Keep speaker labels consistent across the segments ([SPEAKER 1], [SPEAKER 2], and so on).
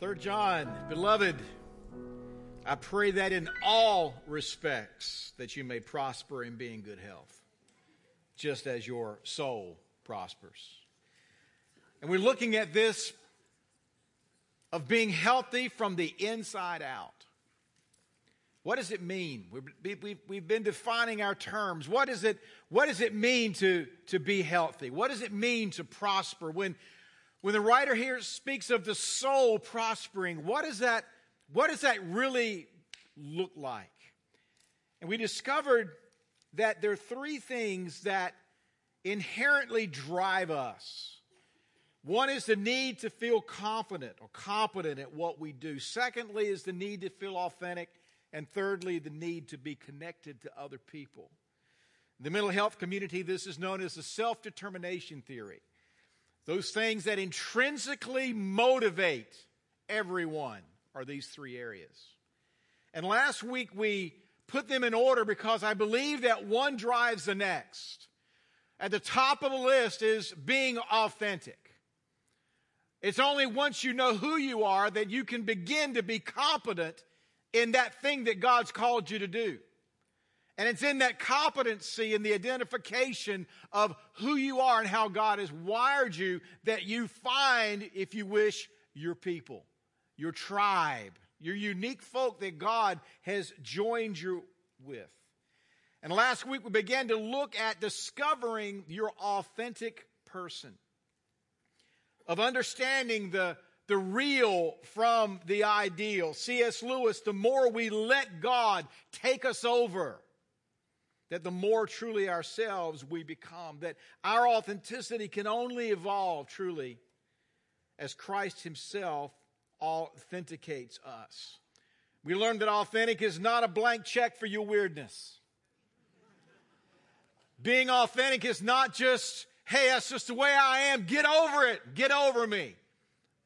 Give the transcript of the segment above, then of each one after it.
[SPEAKER 1] Third John, beloved, I pray that in all respects that you may prosper and be in good health, just as your soul prospers. And we're looking at this of being healthy from the inside out. What does it mean? We've, we've been defining our terms. What, is it, what does it mean to, to be healthy? What does it mean to prosper? When, when the writer here speaks of the soul prospering, what, is that, what does that really look like? And we discovered that there are three things that inherently drive us. One is the need to feel confident or competent at what we do. Secondly, is the need to feel authentic. And thirdly, the need to be connected to other people. In the mental health community, this is known as the self determination theory. Those things that intrinsically motivate everyone are these three areas. And last week we put them in order because I believe that one drives the next. At the top of the list is being authentic. It's only once you know who you are that you can begin to be competent in that thing that God's called you to do. And it's in that competency and the identification of who you are and how God has wired you that you find, if you wish, your people, your tribe, your unique folk that God has joined you with. And last week we began to look at discovering your authentic person, of understanding the the real from the ideal. C.S. Lewis, the more we let God take us over, that the more truly ourselves we become, that our authenticity can only evolve truly as Christ Himself authenticates us. We learned that authentic is not a blank check for your weirdness. Being authentic is not just, hey, that's just the way I am. Get over it. Get over me.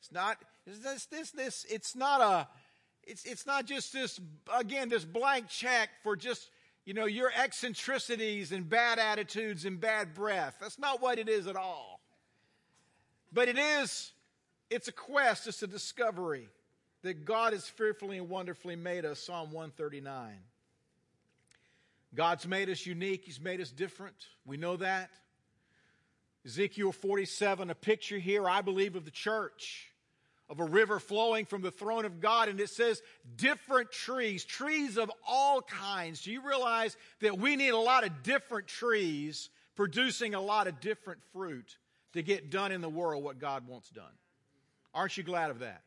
[SPEAKER 1] It's not, this, this, this, it's not a, it's, it's not just this, again, this blank check for just, you know, your eccentricities and bad attitudes and bad breath. That's not what it is at all. But it is, it's a quest, it's a discovery that God has fearfully and wonderfully made us, Psalm 139. God's made us unique, He's made us different. We know that. Ezekiel 47, a picture here, I believe, of the church of a river flowing from the throne of God, and it says different trees, trees of all kinds. Do you realize that we need a lot of different trees producing a lot of different fruit to get done in the world what God wants done? Aren't you glad of that?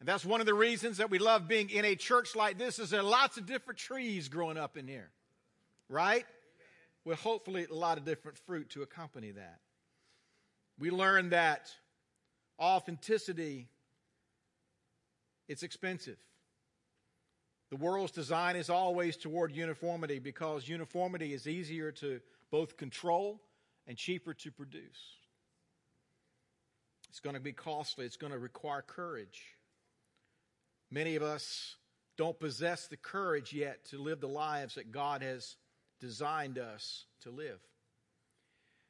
[SPEAKER 1] And that's one of the reasons that we love being in a church like this is there are lots of different trees growing up in here. Right? With hopefully a lot of different fruit to accompany that. We learn that authenticity, it's expensive. The world's design is always toward uniformity because uniformity is easier to both control and cheaper to produce. It's going to be costly, it's going to require courage. Many of us don't possess the courage yet to live the lives that God has designed us to live.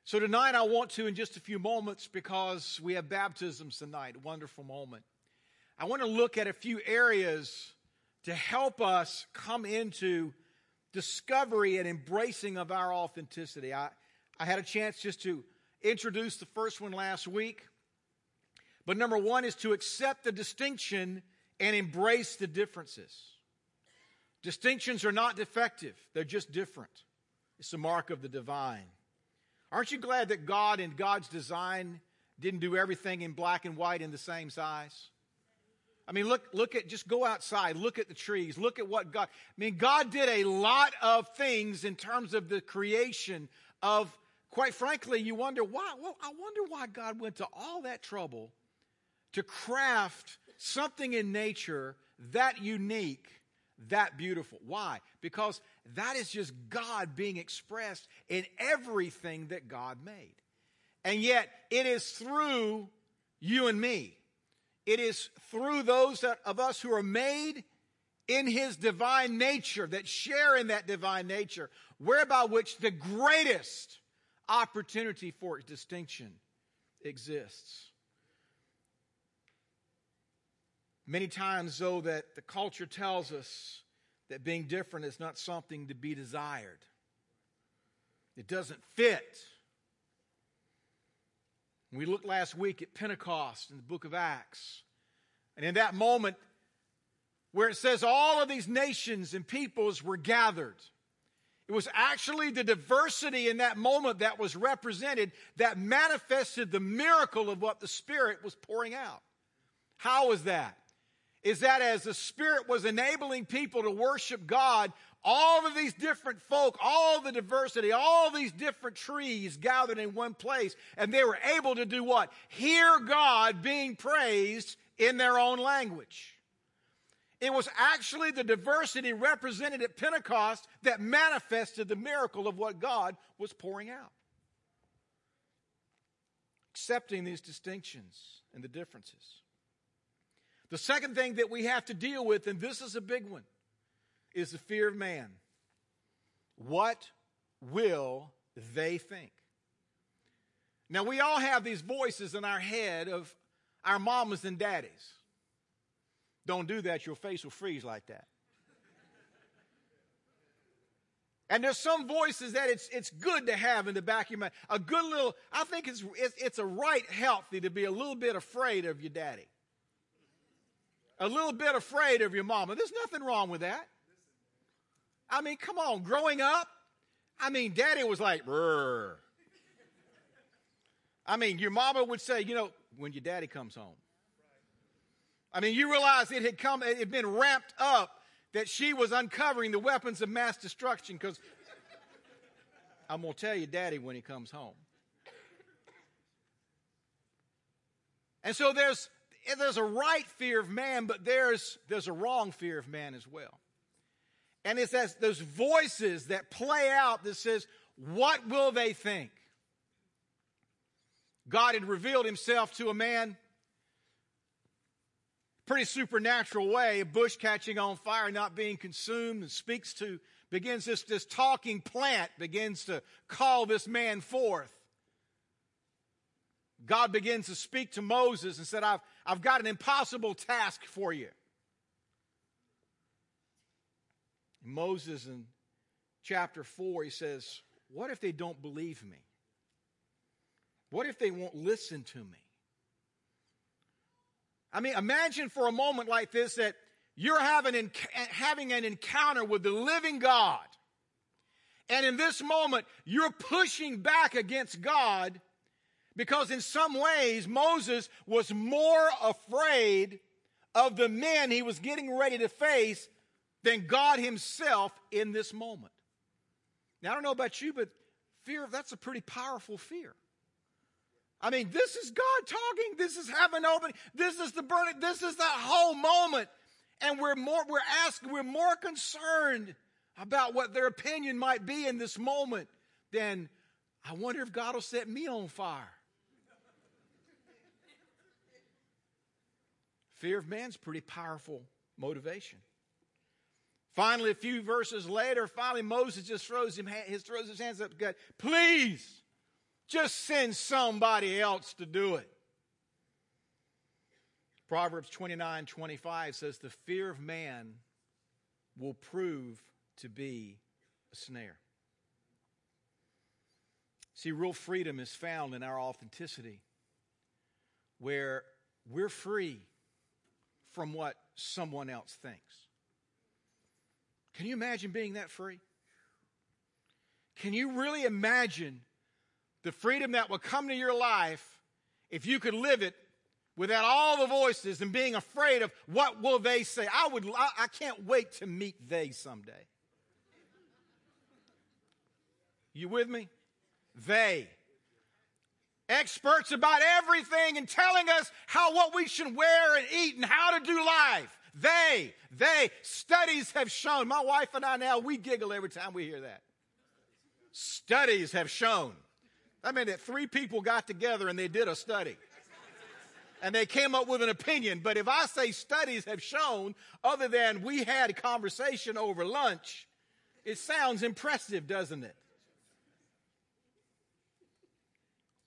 [SPEAKER 1] So tonight I want to, in just a few moments, because we have baptisms tonight, wonderful moment. I want to look at a few areas to help us come into discovery and embracing of our authenticity. I, I had a chance just to introduce the first one last week. But number one is to accept the distinction and embrace the differences. Distinctions are not defective, they're just different. It's a mark of the divine. Aren't you glad that God in God's design didn't do everything in black and white in the same size? I mean, look, look at, just go outside, look at the trees, look at what God, I mean, God did a lot of things in terms of the creation of, quite frankly, you wonder why, well, I wonder why God went to all that trouble to craft something in nature that unique that beautiful. Why? Because that is just God being expressed in everything that God made. And yet, it is through you and me. It is through those that, of us who are made in His divine nature, that share in that divine nature, whereby which the greatest opportunity for distinction exists. Many times, though, that the culture tells us that being different is not something to be desired. It doesn't fit. We looked last week at Pentecost in the book of Acts. And in that moment, where it says all of these nations and peoples were gathered, it was actually the diversity in that moment that was represented that manifested the miracle of what the Spirit was pouring out. How was that? Is that as the Spirit was enabling people to worship God, all of these different folk, all the diversity, all these different trees gathered in one place, and they were able to do what? Hear God being praised in their own language. It was actually the diversity represented at Pentecost that manifested the miracle of what God was pouring out. Accepting these distinctions and the differences. The second thing that we have to deal with, and this is a big one, is the fear of man. What will they think? Now, we all have these voices in our head of our mamas and daddies. Don't do that, your face will freeze like that. And there's some voices that it's, it's good to have in the back of your mind. A good little, I think it's, it's, it's a right healthy to be a little bit afraid of your daddy. A little bit afraid of your mama. There's nothing wrong with that. I mean, come on, growing up, I mean, daddy was like, Rrr. I mean, your mama would say, you know, when your daddy comes home. I mean, you realize it had come, it had been ramped up that she was uncovering the weapons of mass destruction because I'm going to tell you, daddy, when he comes home. And so there's, there's a right fear of man, but there's, there's a wrong fear of man as well. And it's as those voices that play out that says, what will they think? God had revealed himself to a man pretty supernatural way, a bush catching on fire, not being consumed, and speaks to, begins this, this talking plant, begins to call this man forth. God begins to speak to Moses and said, I've, I've got an impossible task for you. Moses in chapter 4, he says, What if they don't believe me? What if they won't listen to me? I mean, imagine for a moment like this that you're having, eh, having an encounter with the living God. And in this moment, you're pushing back against God because, in some ways, Moses was more afraid of the men he was getting ready to face than God himself in this moment. Now, I don't know about you, but fear, that's a pretty powerful fear. I mean, this is God talking. This is heaven opening. This is the burning. This is that whole moment. And we're more, we're asking, we're more concerned about what their opinion might be in this moment than I wonder if God will set me on fire. Fear of man's pretty powerful motivation. Finally, a few verses later, finally Moses just throws, him, his, throws his hands up to God. Please, just send somebody else to do it. Proverbs 29 25 says, The fear of man will prove to be a snare. See, real freedom is found in our authenticity, where we're free from what someone else thinks. Can you imagine being that free? Can you really imagine the freedom that will come to your life if you could live it without all the voices and being afraid of what will they say? I would I, can't wait to meet they someday. You with me? They experts about everything and telling us how what we should wear and eat and how to do life. They, they, studies have shown. My wife and I now, we giggle every time we hear that. Studies have shown. I mean, that three people got together and they did a study. And they came up with an opinion. But if I say studies have shown, other than we had a conversation over lunch, it sounds impressive, doesn't it?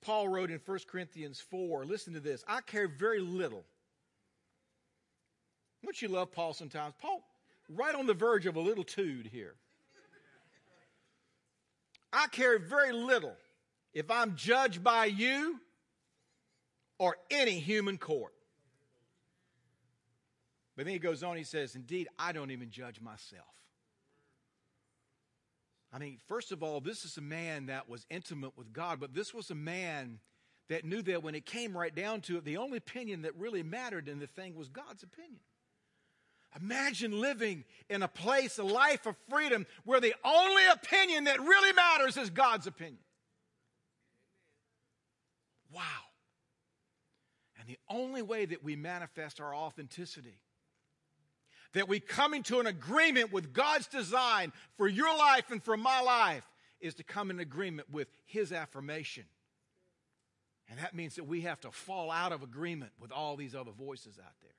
[SPEAKER 1] Paul wrote in 1 Corinthians 4, listen to this. I care very little Don't you love Paul sometimes? Paul, right on the verge of a little tude here. I care very little if I'm judged by you or any human court. But then he goes on, he says, Indeed, I don't even judge myself. I mean, first of all, this is a man that was intimate with God, but this was a man that knew that when it came right down to it, the only opinion that really mattered in the thing was God's opinion. Imagine living in a place, a life of freedom, where the only opinion that really matters is God's opinion. Wow. And the only way that we manifest our authenticity, that we come into an agreement with God's design for your life and for my life, is to come in agreement with His affirmation. And that means that we have to fall out of agreement with all these other voices out there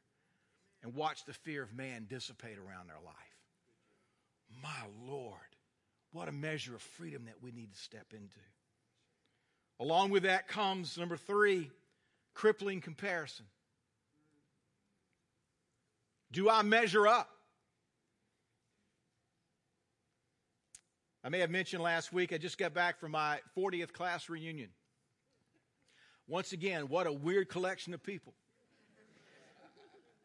[SPEAKER 1] and watch the fear of man dissipate around our life. My Lord, what a measure of freedom that we need to step into. Along with that comes number three, crippling comparison. Do I measure up? I may have mentioned last week, I just got back from my 40th class reunion. Once again, what a weird collection of people.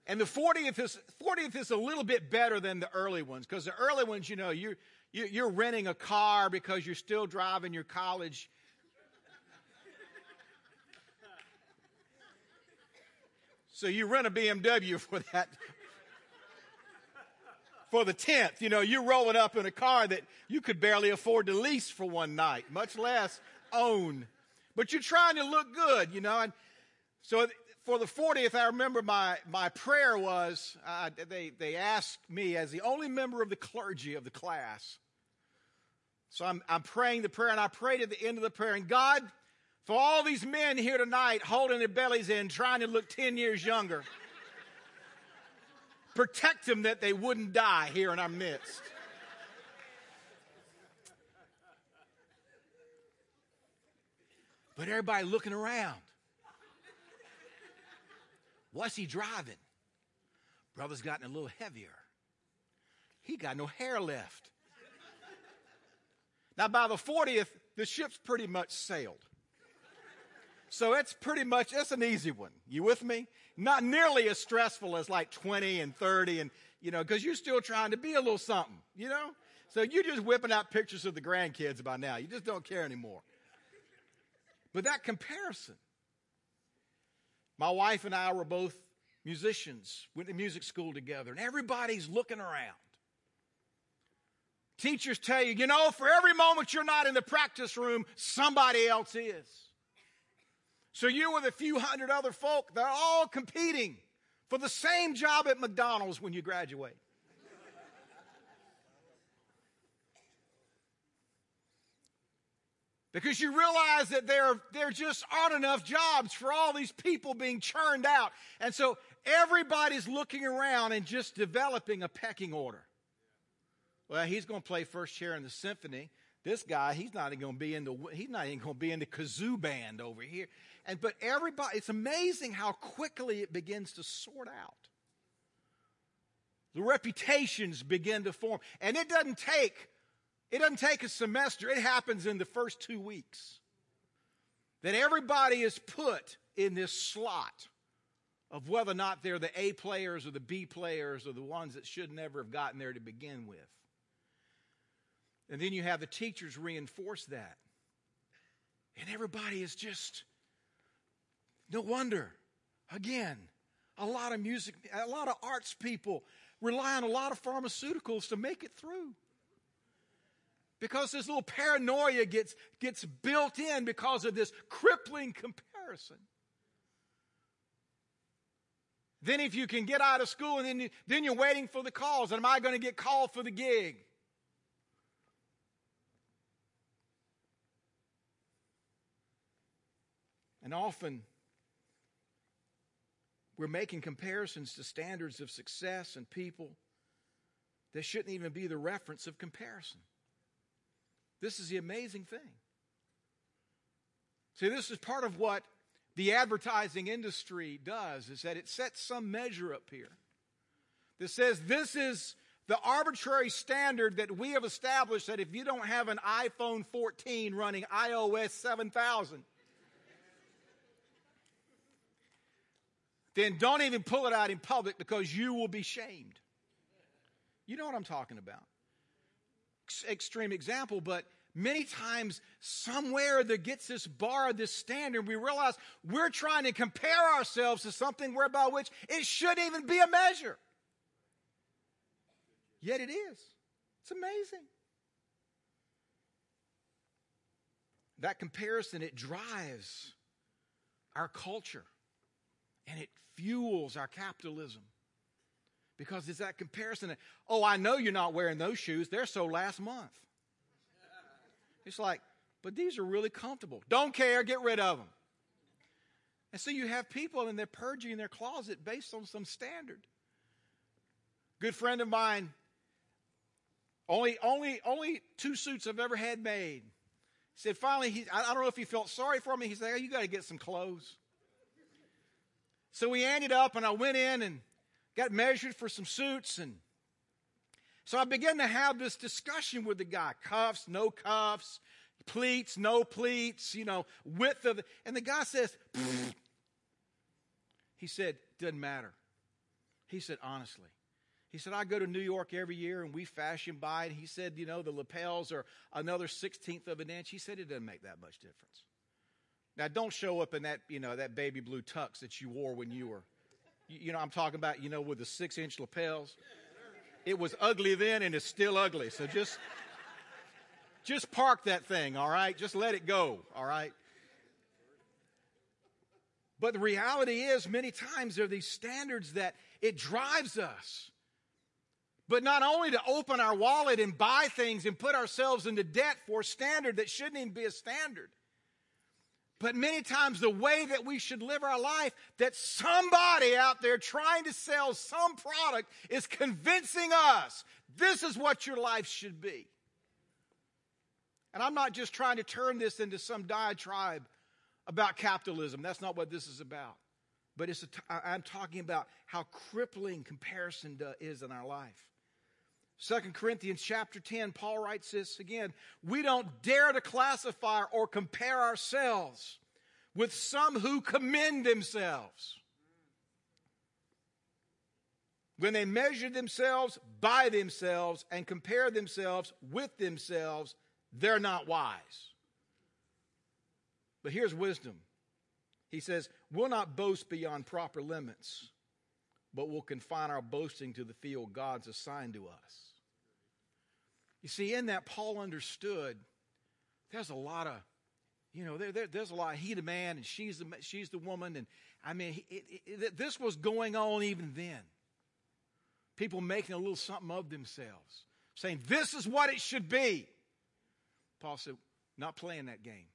[SPEAKER 1] And the 40th is, 40th is a little bit better than the early ones because the early ones, you know, you're, you're renting a car because you're still driving your college. So you rent a BMW for that. For the 10th, you know, you're rolling up in a car that you could barely afford to lease for one night, much less own. But you're trying to look good, you know. And so for the 40th, I remember my, my prayer was uh, they, they asked me, as the only member of the clergy of the class, so I'm, I'm praying the prayer, and I prayed at the end of the prayer, and God, for all these men here tonight holding their bellies in, trying to look 10 years younger, protect them that they wouldn't die here in our midst. But everybody looking around. What's he driving? Brother's gotten a little heavier. He got no hair left. Now, by the 40th, the ship's pretty much sailed. So it's pretty much, it's an easy one. You with me? Not nearly as stressful as like 20 and 30 and, you know, because you're still trying to be a little something, you know? So you're just whipping out pictures of the grandkids by now. You just don't care anymore. But that comparison, my wife and I were both musicians, went to music school together, and everybody's looking around. Teachers tell you, you know, for every moment you're not in the practice room, somebody else is. So you're with a few hundred other folk, they're all competing for the same job at McDonald's when you graduate. Because you realize that there, there just aren't enough jobs for all these people being churned out. And so everybody's looking around and just developing a pecking order. Well, he's going to play first chair in the symphony. This guy, he's not even going to be in the he's not even going to be in the kazoo band over here. And but everybody, it's amazing how quickly it begins to sort out. The reputations begin to form. And it doesn't take it doesn't take a semester, it happens in the first two weeks. That everybody is put in this slot of whether or not they're the A players or the B players or the ones that should never have gotten there to begin with. And then you have the teachers reinforce that. And everybody is just, no wonder, again, a lot of music, a lot of arts people rely on a lot of pharmaceuticals to make it through because this little paranoia gets, gets built in because of this crippling comparison. Then, if you can get out of school and then, you, then you're waiting for the calls, and am I going to get called for the gig? And often, we're making comparisons to standards of success and people that shouldn't even be the reference of comparison. This is the amazing thing. See, this is part of what the advertising industry does is that it sets some measure up here. that says this is the arbitrary standard that we have established that if you don't have an iPhone 14 running iOS 7000, then don't even pull it out in public because you will be shamed. You know what I'm talking about. Extreme example, but many times somewhere that gets this bar, this standard, we realize we're trying to compare ourselves to something whereby which it shouldn't even be a measure. Yet it is. It's amazing. That comparison, it drives our culture and it fuels our capitalism. Because it's that comparison that, oh, I know you're not wearing those shoes. They're so last month. It's like, but these are really comfortable. Don't care, get rid of them. And so you have people and they're purging their closet based on some standard. Good friend of mine only, only, only two suits I've ever had made. He said, finally, he, I, don't know if he felt sorry for me. He said, oh, you got to get some clothes. So we ended up, and I went in and got measured for some suits. And so I began to have this discussion with the guy cuffs, no cuffs, pleats, no pleats, you know, width of the. And the guy says, Pfft. he said, doesn't matter. He said, honestly, he said, I go to New York every year and we fashion by it. He said, you know, the lapels are another 16th of an inch. He said, it doesn't make that much difference. Now, don't show up in that, you know, that baby blue tux that you wore when you were, you know, I'm talking about, you know, with the six inch lapels. It was ugly then and it's still ugly. So just, just park that thing, all right? Just let it go, all right? But the reality is, many times there are these standards that it drives us but not only to open our wallet and buy things and put ourselves into debt for a standard that shouldn't even be a standard. But many times, the way that we should live our life, that somebody out there trying to sell some product is convincing us this is what your life should be. And I'm not just trying to turn this into some diatribe about capitalism. That's not what this is about. But it's i am talking about how crippling comparison is in our life. Second Corinthians chapter 10, Paul writes this again. We don't dare to classify or compare ourselves with some who commend themselves. When they measure themselves by themselves and compare themselves with themselves, they're not wise. But here's wisdom. He says, We'll not boast beyond proper limits, but we'll confine our boasting to the field God's assigned to us. You see, in that, Paul understood there's a lot of, you know, there, there, there's a lot he the man and she's the, she's the woman. And I mean, it, it, this was going on even then. People making a little something of themselves, saying, this is what it should be. Paul said, not playing that game.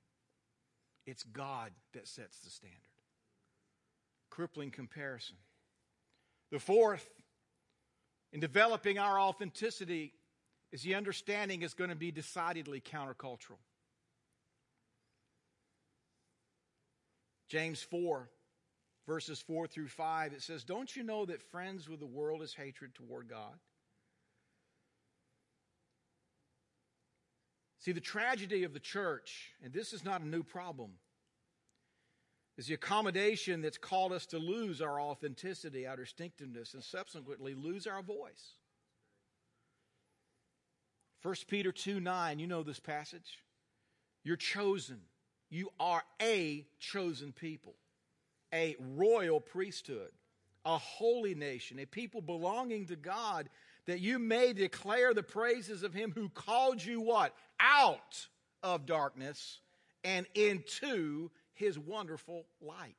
[SPEAKER 1] It's God that sets the standard. Crippling comparison. The fourth, in developing our authenticity, is the understanding is going to be decidedly countercultural. James 4, verses 4 through 5, it says, Don't you know that friends with the world is hatred toward God? See, the tragedy of the church, and this is not a new problem, is the accommodation that's called us to lose our authenticity, our distinctiveness, and subsequently lose our voice. 1 Peter 2 9, you know this passage. You're chosen. You are a chosen people, a royal priesthood, a holy nation, a people belonging to God, that you may declare the praises of him who called you what? Out of darkness and into his wonderful light.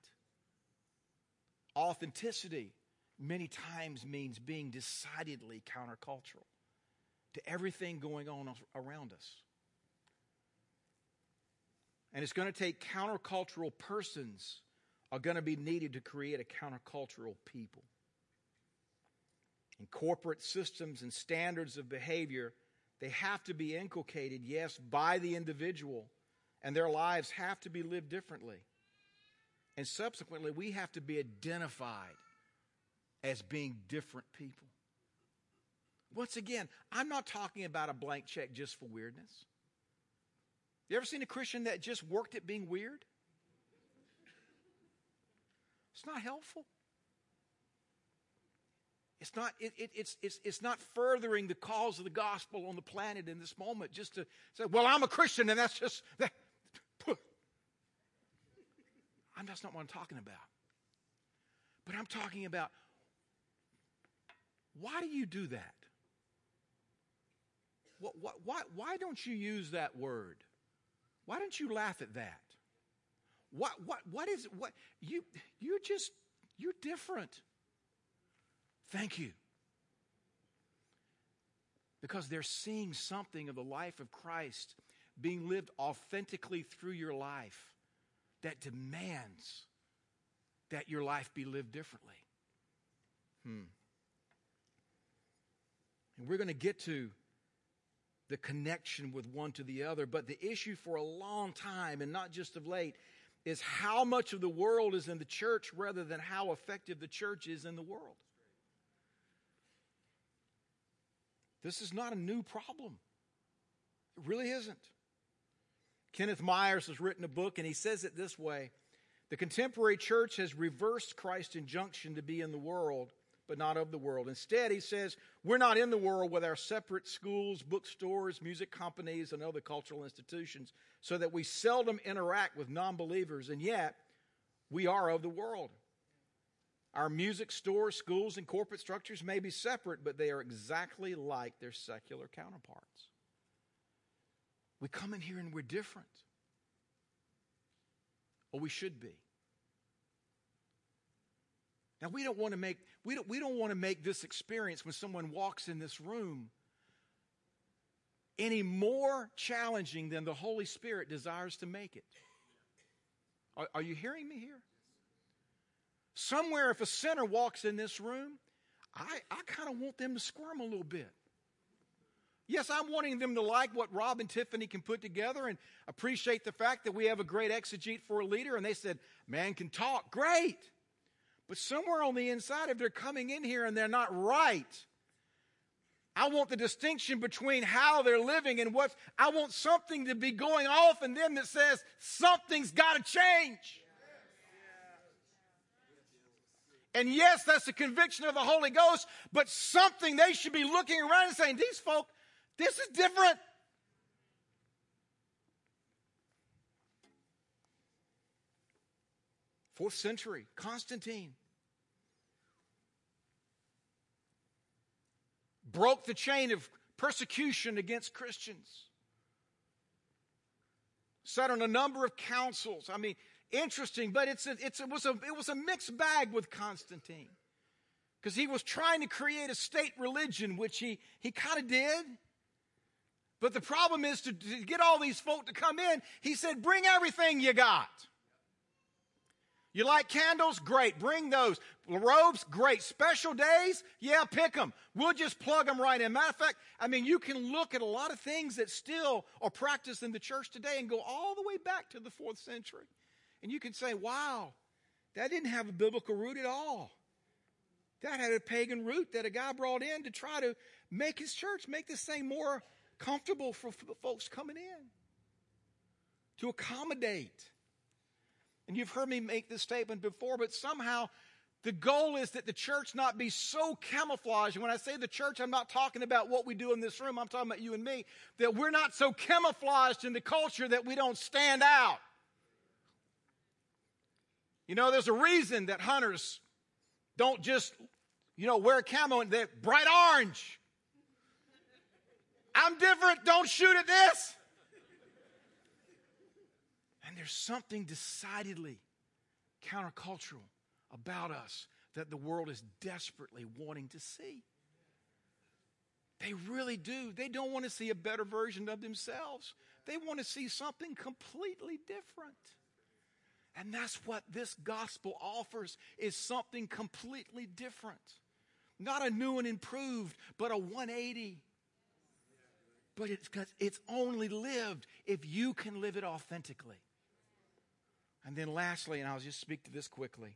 [SPEAKER 1] Authenticity many times means being decidedly countercultural to everything going on around us. And it's going to take countercultural persons are going to be needed to create a countercultural people. And corporate systems and standards of behavior, they have to be inculcated, yes, by the individual, and their lives have to be lived differently. And subsequently, we have to be identified as being different people. Once again, I'm not talking about a blank check just for weirdness. You ever seen a Christian that just worked at being weird? It's not helpful. It's not, it, it, it's, it's, it's not furthering the cause of the gospel on the planet in this moment just to say, well, I'm a Christian and that's just, that. I'm, that's not what I'm talking about. But I'm talking about why do you do that? What, why, why don't you use that word? Why don't you laugh at that? What, what, what is, what, you, you're just, you're different. Thank you. Because they're seeing something of the life of Christ being lived authentically through your life that demands that your life be lived differently. Hmm. And we're going to get to the connection with one to the other, but the issue for a long time, and not just of late, is how much of the world is in the church rather than how effective the church is in the world. This is not a new problem. It really isn't. Kenneth Myers has written a book, and he says it this way The contemporary church has reversed Christ's injunction to be in the world but not of the world. Instead, he says, we're not in the world with our separate schools, bookstores, music companies, and other cultural institutions, so that we seldom interact with non believers, and yet we are of the world. Our music stores, schools, and corporate structures may be separate, but they are exactly like their secular counterparts. We come in here and we're different. Or we should be. Now we don't want to make we don't, we don't want to make this experience when someone walks in this room any more challenging than the Holy Spirit desires to make it. Are, are you hearing me here? Somewhere, if a sinner walks in this room, I, I kind of want them to squirm a little bit. Yes, I'm wanting them to like what Rob and Tiffany can put together and appreciate the fact that we have a great exegete for a leader. And they said, man can talk. Great. But somewhere on the inside, if they're coming in here and they're not right, I want the distinction between how they're living and what I want something to be going off in them that says something's got to change. And yes, that's the conviction of the Holy Ghost, but something they should be looking around and saying, These folk, this is different. Fourth century, Constantine. Broke the chain of persecution against Christians. Sat on a number of councils. I mean, interesting, but it's a, it's, it, was a, it was a mixed bag with Constantine. Because he was trying to create a state religion, which he, he kind of did. But the problem is to, to get all these folk to come in, he said, bring everything you got. You like candles? Great. Bring those. Robes? Great. Special days? Yeah, pick them. We'll just plug them right in. Matter of fact, I mean, you can look at a lot of things that still are practiced in the church today and go all the way back to the fourth century. And you can say, wow, that didn't have a biblical root at all. That had a pagan root that a guy brought in to try to make his church, make this thing more comfortable for folks coming in, to accommodate. And you've heard me make this statement before, but somehow the goal is that the church not be so camouflaged. And when I say the church, I'm not talking about what we do in this room, I'm talking about you and me. That we're not so camouflaged in the culture that we don't stand out. You know, there's a reason that hunters don't just, you know, wear camo and they're bright orange. I'm different, don't shoot at this. There's something decidedly countercultural about us that the world is desperately wanting to see. They really do. They don't want to see a better version of themselves. They want to see something completely different. And that's what this gospel offers is something completely different. Not a new and improved, but a 180. But it's it's only lived if you can live it authentically. And then lastly, and I'll just speak to this quickly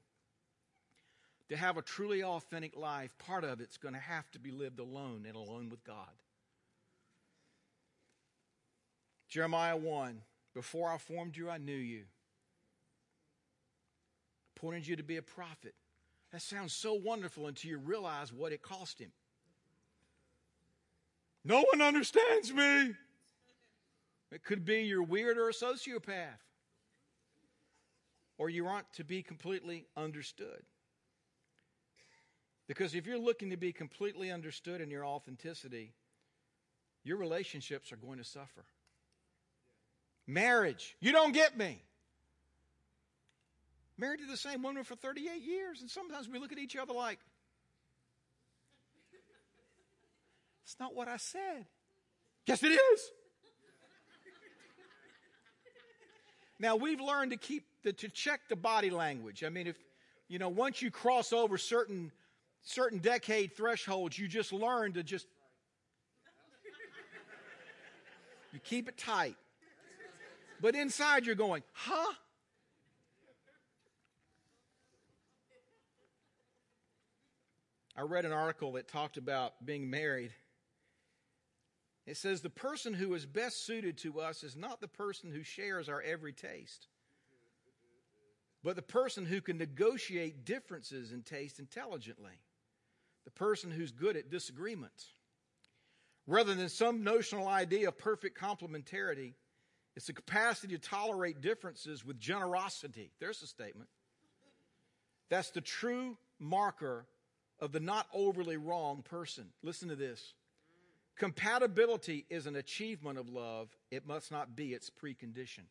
[SPEAKER 1] to have a truly authentic life, part of it's going to have to be lived alone and alone with God. Jeremiah 1 Before I formed you, I knew you, appointed you to be a prophet. That sounds so wonderful until you realize what it cost him. No one understands me. It could be you're weird or a sociopath, or you aren't to be completely understood. Because if you're looking to be completely understood in your authenticity, your relationships are going to suffer. Marriage, you don't get me. Married to the same woman for 38 years, and sometimes we look at each other like, it's not what I said. Yes, it is. now, we've learned to keep the, to check the body language. I mean, if, you know, once you cross over certain, certain decade thresholds, you just learn to just, you keep it tight. But inside you're going, huh? I read an article that talked about being married. It says the person who is best suited to us is not the person who shares our every taste, but the person who can negotiate differences in taste intelligently, the person who's good at disagreement. Rather than some notional idea of perfect complementarity, it's the capacity to tolerate differences with generosity. There's a statement. That's the true marker of the not overly wrong person. Listen to this. Compatibility is an achievement of love, it must not be its precondition.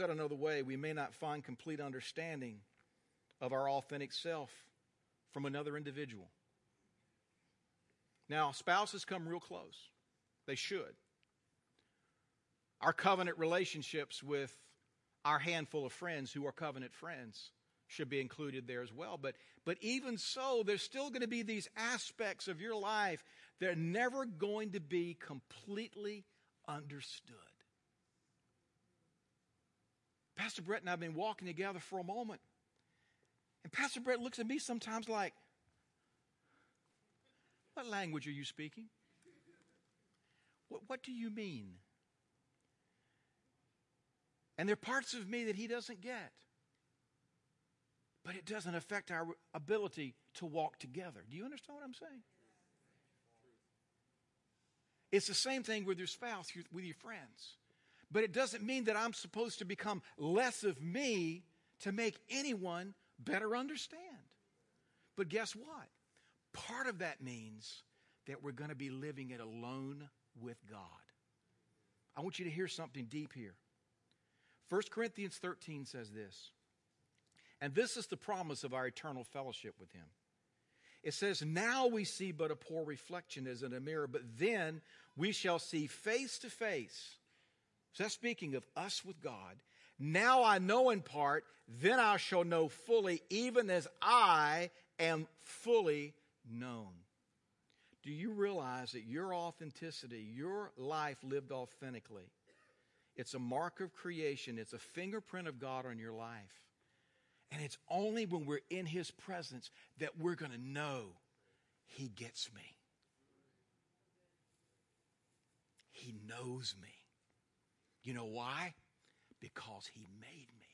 [SPEAKER 1] Said another way, we may not find complete understanding of our authentic self from another individual. Now, spouses come real close. They should. Our covenant relationships with our handful of friends who are covenant friends should be included there as well. But, but even so, there's still going to be these aspects of your life that are never going to be completely understood. Pastor Brett and I have been walking together for a moment. And Pastor Brett looks at me sometimes like, what language are you speaking? What, what do you mean? And there are parts of me that he doesn't get. But it doesn't affect our ability to walk together. Do you understand what I'm saying? It's the same thing with your spouse, with your friends. But it doesn't mean that I'm supposed to become less of me to make anyone better understand. But guess what? Part of that means that we're going to be living it alone with God. I want you to hear something deep here. 1 Corinthians 13 says this, and this is the promise of our eternal fellowship with Him. It says, Now we see but a poor reflection as in a mirror, but then we shall see face to face. So that's speaking of us with God. Now I know in part, then I shall know fully, even as I am fully known. Do you realize that your authenticity, your life lived authentically, it's a mark of creation, it's a fingerprint of God on your life. And it's only when we're in His presence that we're going to know He gets me. He knows me. You know why? Because He made me.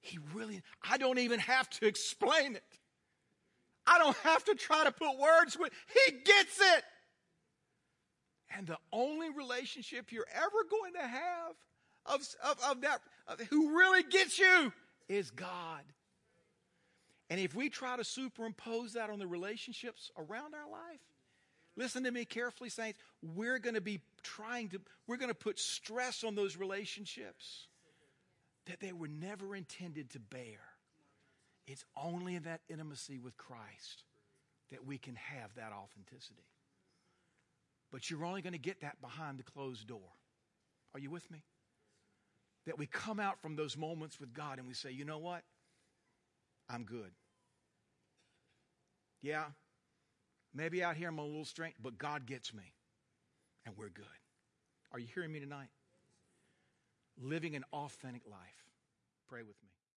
[SPEAKER 1] He really, I don't even have to explain it. I don't have to try to put words with He gets it. And the only relationship you're ever going to have of, of, of that of who really gets you is God. And if we try to superimpose that on the relationships around our life, listen to me carefully, saints, we're going to be trying to, we're going to put stress on those relationships that they were never intended to bear. It's only in that intimacy with Christ that we can have that authenticity. But you're only going to get that behind the closed door. Are you with me? That we come out from those moments with God and we say, you know what? I'm good. Yeah, maybe out here I'm a little strange, but God gets me and we're good. Are you hearing me tonight? living an authentic life. Pray with me.